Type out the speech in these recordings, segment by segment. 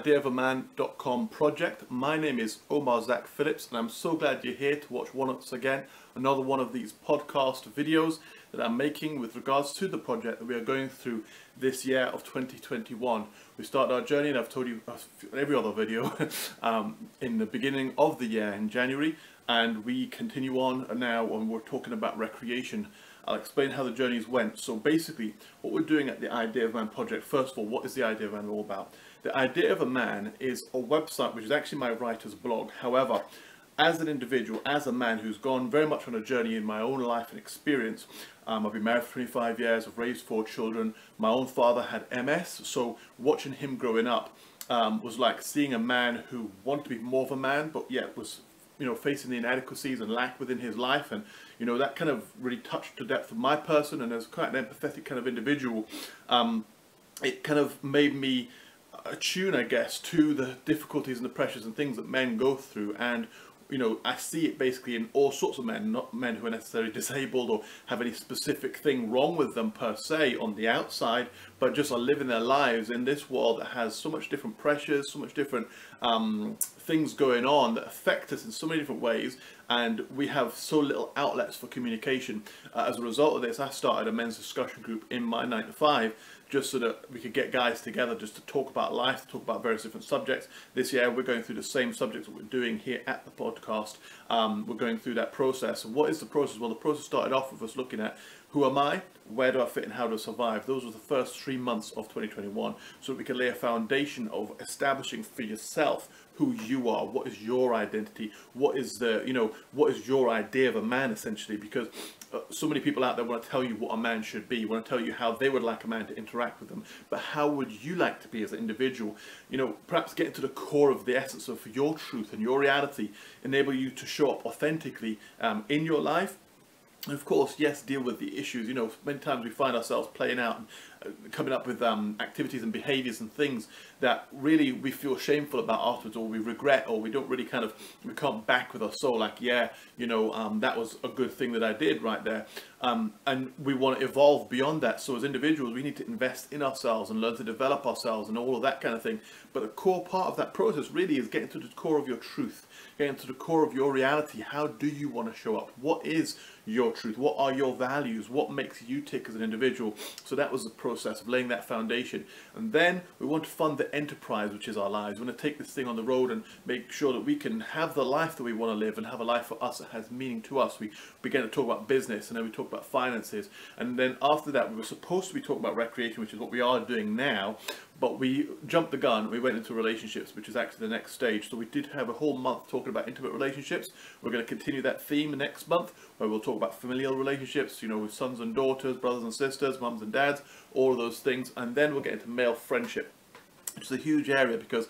ideaofaman.com project. My name is Omar Zac Phillips and I'm so glad you're here to watch once again another one of these podcast videos that I'm making with regards to the project that we are going through this year of 2021. We started our journey and I've told you every other video um, in the beginning of the year in January and we continue on now when we're talking about recreation I'll explain how the journeys went. So basically, what we're doing at the Idea of Man project, first of all, what is the Idea of Man all about? The Idea of a Man is a website which is actually my writer's blog. However, as an individual, as a man who's gone very much on a journey in my own life and experience, um, I've been married for 25 years, I've raised four children, my own father had MS, so watching him growing up um, was like seeing a man who wanted to be more of a man, but yet was you know, facing the inadequacies and lack within his life. And, you know, that kind of really touched the depth of my person. And as quite an empathetic kind of individual, um, it kind of made me attune, I guess, to the difficulties and the pressures and things that men go through. And you know, I see it basically in all sorts of men, not men who are necessarily disabled or have any specific thing wrong with them per se on the outside, but just are living their lives in this world that has so much different pressures, so much different um, things going on that affect us in so many different ways, and we have so little outlets for communication. Uh, as a result of this, I started a men's discussion group in my 9 to 5 just so that we could get guys together just to talk about life, to talk about various different subjects. This year we're going through the same subjects that we're doing here at the podcast. Um, we're going through that process. What is the process? Well, the process started off with us looking at who am I, where do I fit and how do I survive? Those were the first three months of 2021 so that we can lay a foundation of establishing for yourself who you are, what is your identity, what is the, you know, what is your idea of a man essentially? Because uh, so many people out there want to tell you what a man should be, want to tell you how they would like a man to interact with them, but how would you like to be as an individual? You know, perhaps getting to the core of the essence of your truth and your reality, enable you to show up authentically um, in your life and of course, yes, deal with the issues. You know, many times we find ourselves playing out and coming up with um, activities and behaviours and things that really we feel shameful about afterwards or we regret or we don't really kind of we come back with our soul like yeah you know um, that was a good thing that I did right there. Um, and we want to evolve beyond that. So as individuals we need to invest in ourselves and learn to develop ourselves and all of that kind of thing. But the core part of that process really is getting to the core of your truth getting to the core of your reality. How do you want to show up? What is your truth? What are your values? What makes you tick as an individual? So that was the process process of laying that foundation. And then we want to fund the enterprise, which is our lives. We want to take this thing on the road and make sure that we can have the life that we want to live and have a life for us that has meaning to us. We begin to talk about business and then we talk about finances. And then after that, we were supposed to be talking about recreation, which is what we are doing now but we jumped the gun. We went into relationships, which is actually the next stage. So we did have a whole month talking about intimate relationships. We're going to continue that theme next month, where we'll talk about familial relationships, you know, with sons and daughters, brothers and sisters, mums and dads, all of those things. And then we'll get into male friendship, which is a huge area because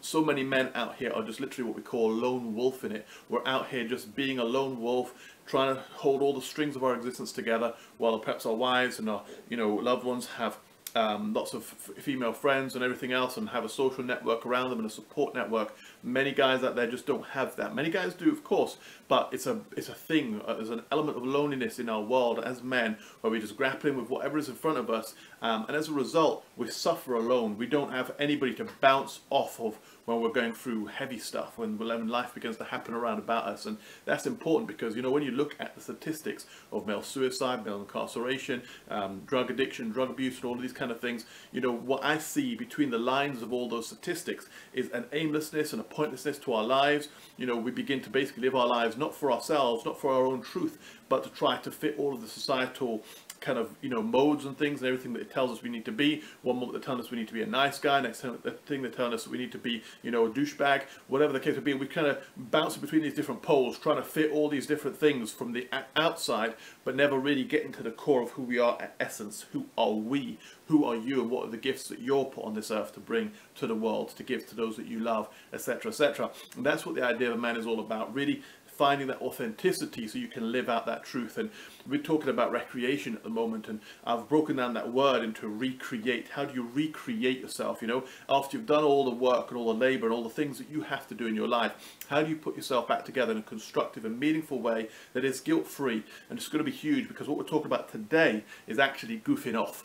so many men out here are just literally what we call lone wolf in it. We're out here just being a lone wolf, trying to hold all the strings of our existence together, while perhaps our wives and our, you know, loved ones have um, lots of female friends and everything else and have a social network around them and a support network. Many guys out there just don't have that. Many guys do, of course, but it's a it's a thing. Uh, there's an element of loneliness in our world as men where we're just grappling with whatever is in front of us, um, and as a result, we suffer alone. We don't have anybody to bounce off of when we're going through heavy stuff, when, when life begins to happen around about us. And that's important because, you know, when you look at the statistics of male suicide, male incarceration, um, drug addiction, drug abuse, and all of these kind of things, you know, what I see between the lines of all those statistics is an aimlessness and a pointlessness to our lives. You know, we begin to basically live our lives not for ourselves, not for our own truth, but to try to fit all of the societal kind of you know modes and things and everything that it tells us we need to be. One moment they're telling us we need to be a nice guy, next time the thing they're telling us we need to be you know a douchebag, whatever the case would be. We kind of bounce between these different poles, trying to fit all these different things from the outside, but never really getting to the core of who we are at essence. Who are we? Who are you? And what are the gifts that you're put on this earth to bring to the world, to give to those that you love, etc., etc. And that's what the idea of a man is all about. Really finding that authenticity so you can live out that truth. And we're talking about recreation at the moment, and I've broken down that word into recreate. How do you recreate yourself? You know, after you've done all the work and all the labor and all the things that you have to do in your life, how do you put yourself back together in a constructive and meaningful way that is guilt free? And it's going to be huge because what we're talking about today is actually goofing off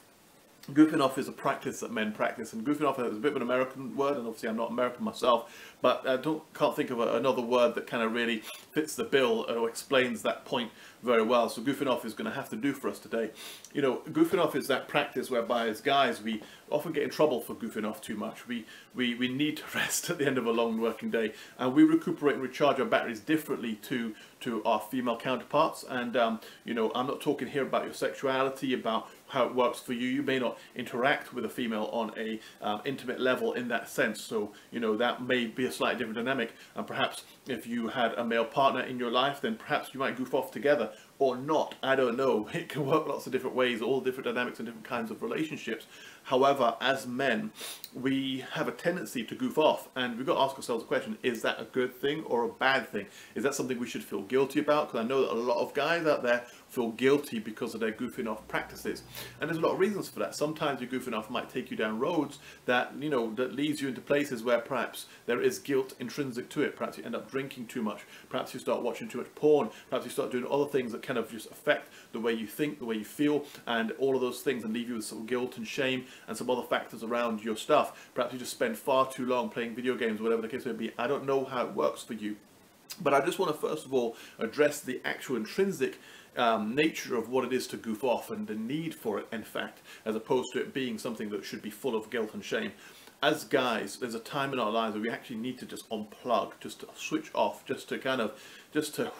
Goofing off is a practice that men practice, and goofing off is a bit of an American word, and obviously I'm not American myself, but I don't can't think of a, another word that kind of really fits the bill or explains that point very well. So goofing off is going to have to do for us today. You know, goofing off is that practice whereby as guys we often get in trouble for goofing off too much. We we we need to rest at the end of a long working day, and we recuperate and recharge our batteries differently to to our female counterparts. And um, you know, I'm not talking here about your sexuality, about how it works for you. You may not interact with a female on a um, intimate level in that sense. So you know that may be a slightly different dynamic. And perhaps if you had a male partner in your life, then perhaps you might goof off together or not. I don't know. It can work lots of different ways, all different dynamics and different kinds of relationships. However, as men, we have a tendency to goof off, and we've got to ask ourselves a question, is that a good thing or a bad thing? Is that something we should feel guilty about? Because I know that a lot of guys out there feel guilty because of their goofing off practices. And there's a lot of reasons for that. Sometimes your goofing off might take you down roads that, you know, that leads you into places where perhaps there is guilt intrinsic to it. Perhaps you end up drinking too much. Perhaps you start watching too much porn. Perhaps you start doing other things that kind of just affect the way you think, the way you feel, and all of those things and leave you with some guilt and shame and some other factors around your stuff. Perhaps you just spend far too long playing video games, whatever the case may be. I don't know how it works for you. But I just want to first of all address the actual intrinsic um, nature of what it is to goof off and the need for it, in fact, as opposed to it being something that should be full of guilt and shame. As guys, there's a time in our lives where we actually need to just unplug, just to switch off, just to kind of, just to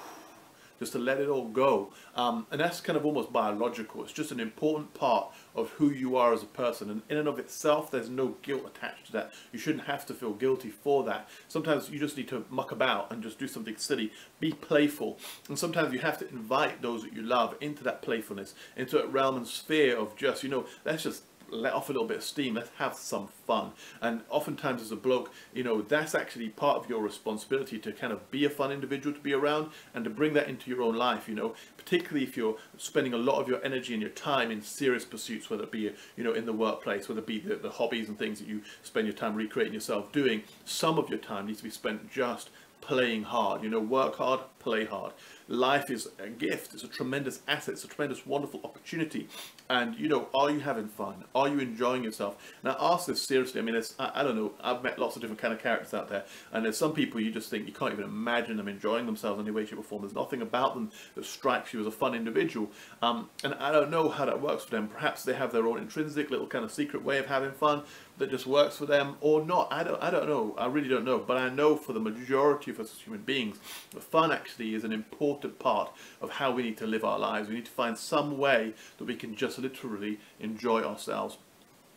just to let it all go. Um, and that's kind of almost biological. It's just an important part of who you are as a person. And in and of itself, there's no guilt attached to that. You shouldn't have to feel guilty for that. Sometimes you just need to muck about and just do something silly. Be playful. And sometimes you have to invite those that you love into that playfulness, into that realm and sphere of just, you know, let's just let off a little bit of steam, let's have some fun. And oftentimes as a bloke, you know, that's actually part of your responsibility to kind of be a fun individual to be around and to bring that into your own life, you know, particularly if you're spending a lot of your energy and your time in serious pursuits, whether it be, you know, in the workplace, whether it be the, the hobbies and things that you spend your time recreating yourself doing, some of your time needs to be spent just playing hard. You know, work hard, play hard. Life is a gift. It's a tremendous asset. It's a tremendous, wonderful opportunity. And, you know, are you having fun? Are you enjoying yourself? And I ask this seriously. I mean, I, I, don't know. I've met lots of different kind of characters out there. And there's some people you just think you can't even imagine them enjoying themselves in any way, shape or form. There's nothing about them that strikes you as a fun individual. Um, and I don't know how that works for them. Perhaps they have their own intrinsic little kind of secret way of having fun that just works for them or not. I don't, I don't know. I really don't know. But I know for the majority of us as human beings, fun actually is an important part of how we need to live our lives. We need to find some way that we can just literally enjoy ourselves.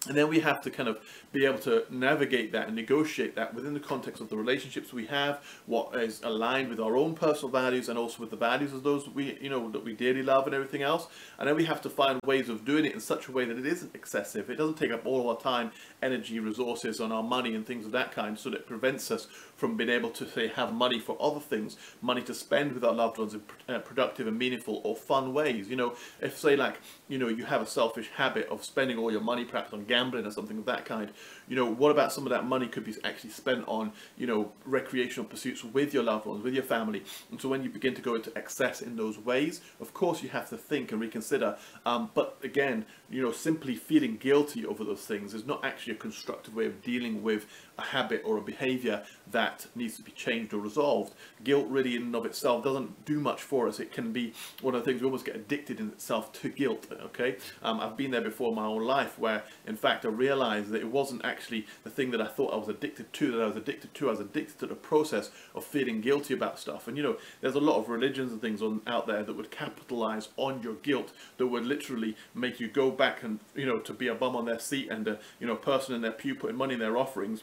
And then we have to kind of be able to navigate that and negotiate that within the context of the relationships we have, what is aligned with our own personal values and also with the values of those we, you know, that we dearly love and everything else. And then we have to find ways of doing it in such a way that it isn't excessive. It doesn't take up all our time, energy, resources, and our money and things of that kind, so that prevents us from being able to say have money for other things, money to spend with our loved ones in uh, productive and meaningful or fun ways. You know, if say like, you know, you have a selfish habit of spending all your money perhaps on gambling or something of that kind, you know, what about some of that money could be actually spent on, you know, recreational pursuits with your loved ones, with your family. And so when you begin to go into excess in those ways, of course you have to think and reconsider. Um, but again, you know, simply feeling guilty over those things is not actually a constructive way of dealing with a habit or a behavior that needs to be changed or resolved. Guilt really in and of itself doesn't do much for us. It can be one of the things we almost get addicted in itself to guilt, okay? Um, I've been there before in my own life where in fact I realized that it wasn't actually the thing that I thought I was addicted to that I was addicted to. I was addicted to the process of feeling guilty about stuff. And you know, there's a lot of religions and things on out there that would capitalize on your guilt, that would literally make you go back and, you know, to be a bum on their seat and a, you know, person in their pew putting money in their offerings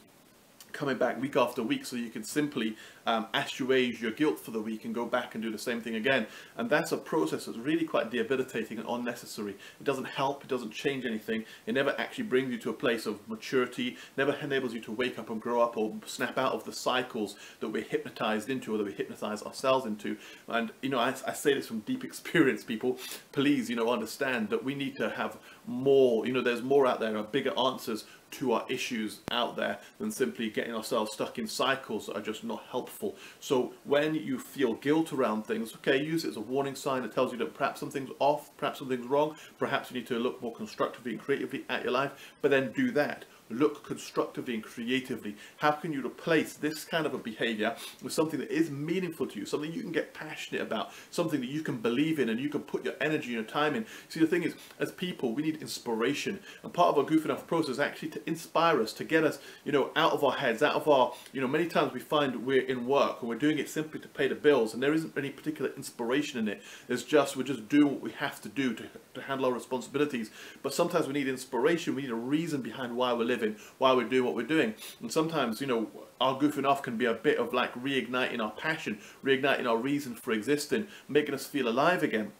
coming back week after week so you can simply um, assuage your guilt for the week and go back and do the same thing again. And that's a process that's really quite debilitating and unnecessary. It doesn't help, it doesn't change anything, it never actually brings you to a place of maturity, never enables you to wake up and grow up or snap out of the cycles that we're hypnotized into or that we hypnotize ourselves into. And, you know, I, I say this from deep experience, people. Please, you know, understand that we need to have more, you know, there's more out there, are bigger answers to our issues out there than simply getting ourselves stuck in cycles that are just not helpful. So when you feel guilt around things, okay, use it as a warning sign that tells you that perhaps something's off, perhaps something's wrong, perhaps you need to look more constructively and creatively at your life, but then do that look constructively and creatively. How can you replace this kind of a behavior with something that is meaningful to you, something you can get passionate about, something that you can believe in and you can put your energy and your time in. See, the thing is, as people, we need inspiration. And part of our goofing off process is actually to inspire us, to get us, you know, out of our heads, out of our, you know, many times we find we're in work and we're doing it simply to pay the bills and there isn't any particular inspiration in it. It's just, we're just doing what we have to do to, to handle our responsibilities. But sometimes we need inspiration, we need a reason behind why we're living living while we're doing what we're doing. And sometimes, you know, our goofing off can be a bit of like reigniting our passion, reigniting our reason for existing, making us feel alive again.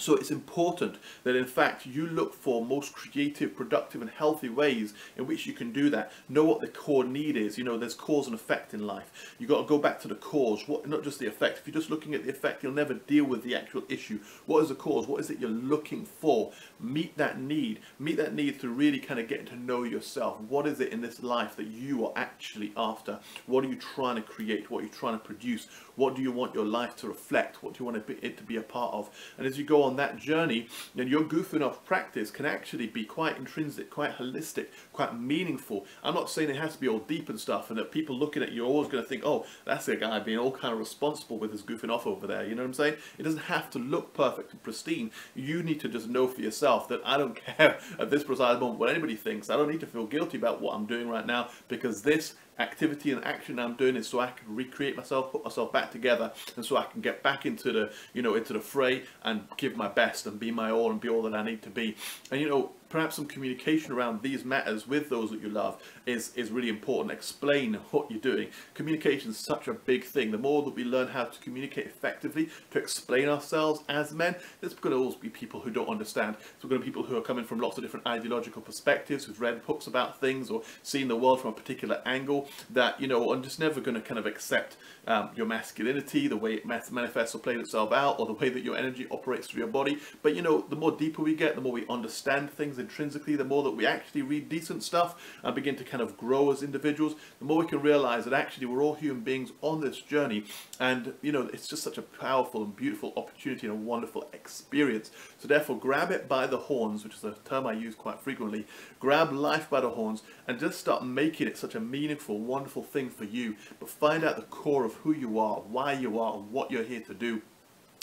So it's important that in fact you look for most creative, productive and healthy ways in which you can do that. Know what the core need is. You know, there's cause and effect in life. You've got to go back to the cause, what, not just the effect. If you're just looking at the effect, you'll never deal with the actual issue. What is the cause? What is it you're looking for? Meet that need. Meet that need through really kind of getting to know yourself. What is it in this life that you are actually after? What are you trying to create? What are you trying to produce? What do you want your life to reflect? What do you want it to be a part of? And as you go on that journey, then your goofing off practice can actually be quite intrinsic, quite holistic, quite meaningful. I'm not saying it has to be all deep and stuff, and that people looking at you are always going to think, oh, that's a guy being all kind of responsible with his goofing off over there. You know what I'm saying? It doesn't have to look perfect and pristine. You need to just know for yourself that I don't care at this precise moment what anybody thinks. I don't need to feel guilty about what I'm doing right now because this activity and action I'm doing is so I can recreate myself, put myself back together, and so I can get back into the, you know, into the fray and give my best and be my all and be all that I need to be. And you know, perhaps some communication around these matters with those that you love is, is really important. Explain what you're doing. Communication is such a big thing. The more that we learn how to communicate effectively, to explain ourselves as men, there's going to always be people who don't understand. There's going to be people who are coming from lots of different ideological perspectives, who've read books about things or seen the world from a particular angle that, you know, are just never going to kind of accept um, your masculinity, the way it manifests or plays itself out, or the way that your energy operates through your body. But, you know, the more deeper we get, the more we understand things intrinsically, the more that we actually read decent stuff and begin to kind of grow as individuals, the more we can realize that actually we're all human beings on this journey. And, you know, it's just such a powerful and beautiful opportunity and a wonderful experience. So therefore, grab it by the horns, which is a term I use quite frequently. Grab life by the horns and just start making it such a meaningful, wonderful thing for you. But find out the core of who you are, why you are, what you're here to do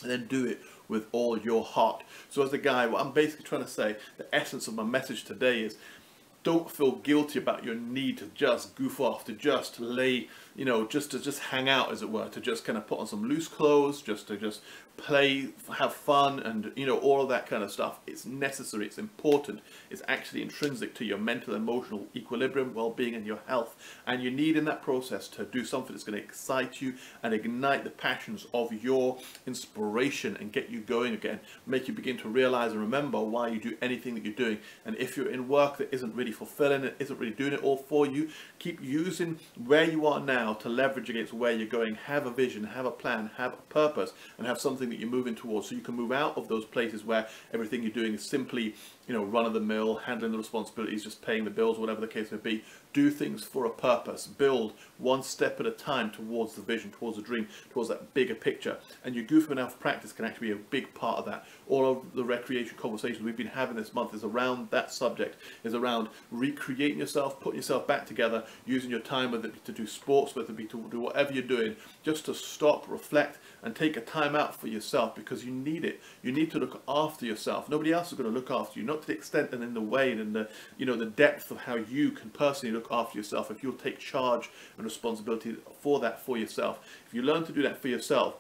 and then do it with all your heart. So as a guy, what I'm basically trying to say, the essence of my message today is don't feel guilty about your need to just goof off, to just lay, you know, just to just hang out, as it were, to just kind of put on some loose clothes, just to just play, have fun, and you know, all of that kind of stuff. It's necessary, it's important, it's actually intrinsic to your mental, emotional equilibrium, well-being, and your health. And you need in that process to do something that's going to excite you and ignite the passions of your inspiration and get you going again, make you begin to realize and remember why you do anything that you're doing. And if you're in work that isn't really fulfilling it, isn't really doing it all for you, keep using where you are now to leverage against where you're going. Have a vision, have a plan, have a purpose, and have something that you're moving towards so you can move out of those places where everything you're doing is simply you know, run of the mill, handling the responsibilities, just paying the bills, whatever the case may be. Do things for a purpose. Build one step at a time towards the vision, towards the dream, towards that bigger picture. And your goofing off practice can actually be a big part of that. All of the recreation conversations we've been having this month is around that subject, is around recreating yourself, putting yourself back together, using your time, whether it be to do sports, whether it be to do whatever you're doing, just to stop, reflect, and take a time out for yourself because you need it. You need to look after yourself. Nobody else is going to look after you, not to the extent and in the way and in the you know the depth of how you can personally look after yourself. If you'll take charge and responsibility for that for yourself, if you learn to do that for yourself,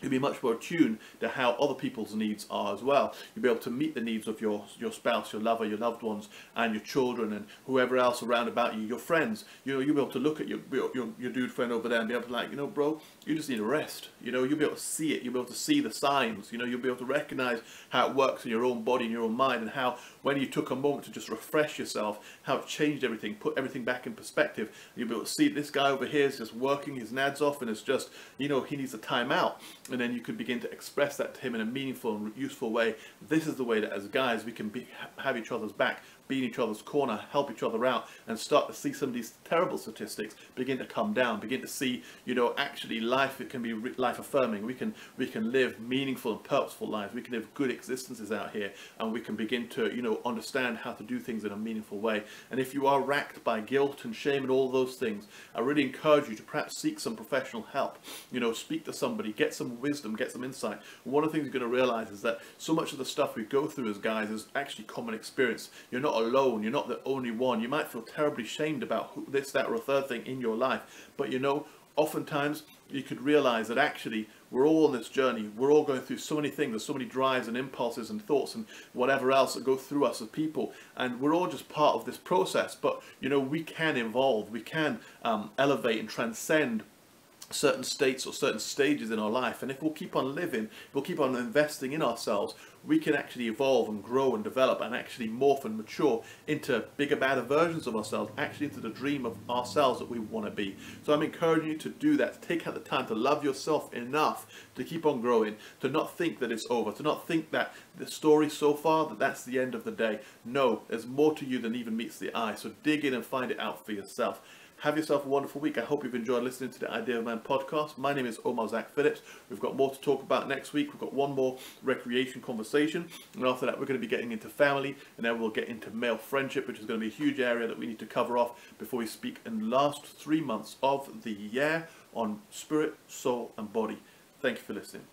you'll be much more attuned to how other people's needs are as well. You'll be able to meet the needs of your, your spouse, your lover, your loved ones, and your children, and whoever else around about you, your friends. You know, you'll be able to look at your, your, your dude friend over there and be able to like, you know, bro, you just need a rest. You know, you'll be able to see it. You'll be able to see the signs. You know, you'll be able to recognize how it works in your own body and your own mind, and how when you took a moment to just refresh yourself, how it changed everything, put everything back in perspective. You'll be able to see this guy over here is just working his nads off, and it's just, you know, he needs a time out and then you could begin to express that to him in a meaningful and useful way. This is the way that as guys we can be, have each other's back, be in each other's corner, help each other out, and start to see some of these terrible statistics begin to come down. Begin to see, you know, actually life it can be life affirming. We can we can live meaningful and purposeful lives. We can live good existences out here, and we can begin to, you know, understand how to do things in a meaningful way. And if you are racked by guilt and shame and all those things, I really encourage you to perhaps seek some professional help. You know, speak to somebody, get some wisdom, get some insight. one of the things you're going to realize is that so much of the stuff we go through as guys is actually common experience. You're not alone. You're not the only one. You might feel terribly shamed about this, that, or a third thing in your life. But you know, oftentimes you could realize that actually we're all on this journey. We're all going through so many things. There's so many drives and impulses and thoughts and whatever else that go through us as people. And we're all just part of this process. But, you know, we can evolve. We can um, elevate and transcend certain states or certain stages in our life. And if we'll keep on living we'll keep on investing in ourselves we can actually evolve and grow and develop and actually morph and mature into bigger better versions of ourselves actually into the dream of ourselves that we want to be. So i'm encouraging you to do that. To take out the time to love yourself enough to keep on growing to not think that it's over to not think that the story so far that that's the end of the day. No there's more to you than even meets the eye. So dig in and find it out for yourself have yourself a wonderful week. I hope you've enjoyed listening to the Idea of Man podcast. My name is Omar Zac Phillips. We've got more to talk about next week. We've got one more recreation conversation. And after that, we're going to be getting into family. And then we'll get into male friendship, which is going to be a huge area that we need to cover off before we speak in the last three months of the year on spirit, soul, and body. Thank you for listening.